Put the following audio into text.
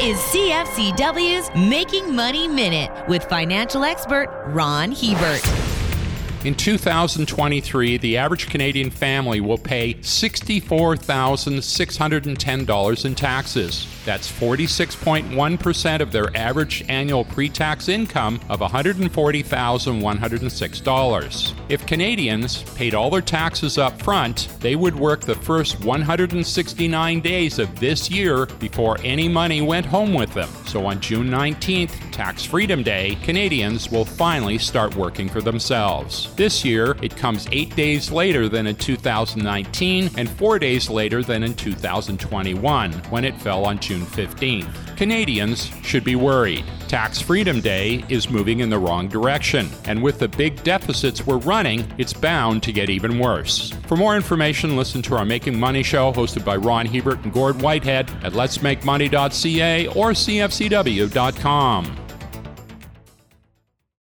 is CFCW's Making Money Minute with financial expert Ron Hebert. In 2023, the average Canadian family will pay $64,610 in taxes. That's 46.1% of their average annual pre tax income of $140,106. If Canadians paid all their taxes up front, they would work the first 169 days of this year before any money went home with them. So on June 19th, Tax Freedom Day, Canadians will finally start working for themselves. This year, it comes eight days later than in 2019 and four days later than in 2021, when it fell on June 15th. Canadians should be worried. Tax Freedom Day is moving in the wrong direction, and with the big deficits we're running, it's bound to get even worse. For more information, listen to our Making Money show hosted by Ron Hebert and Gord Whitehead at letsmakemoney.ca or cfcw.com.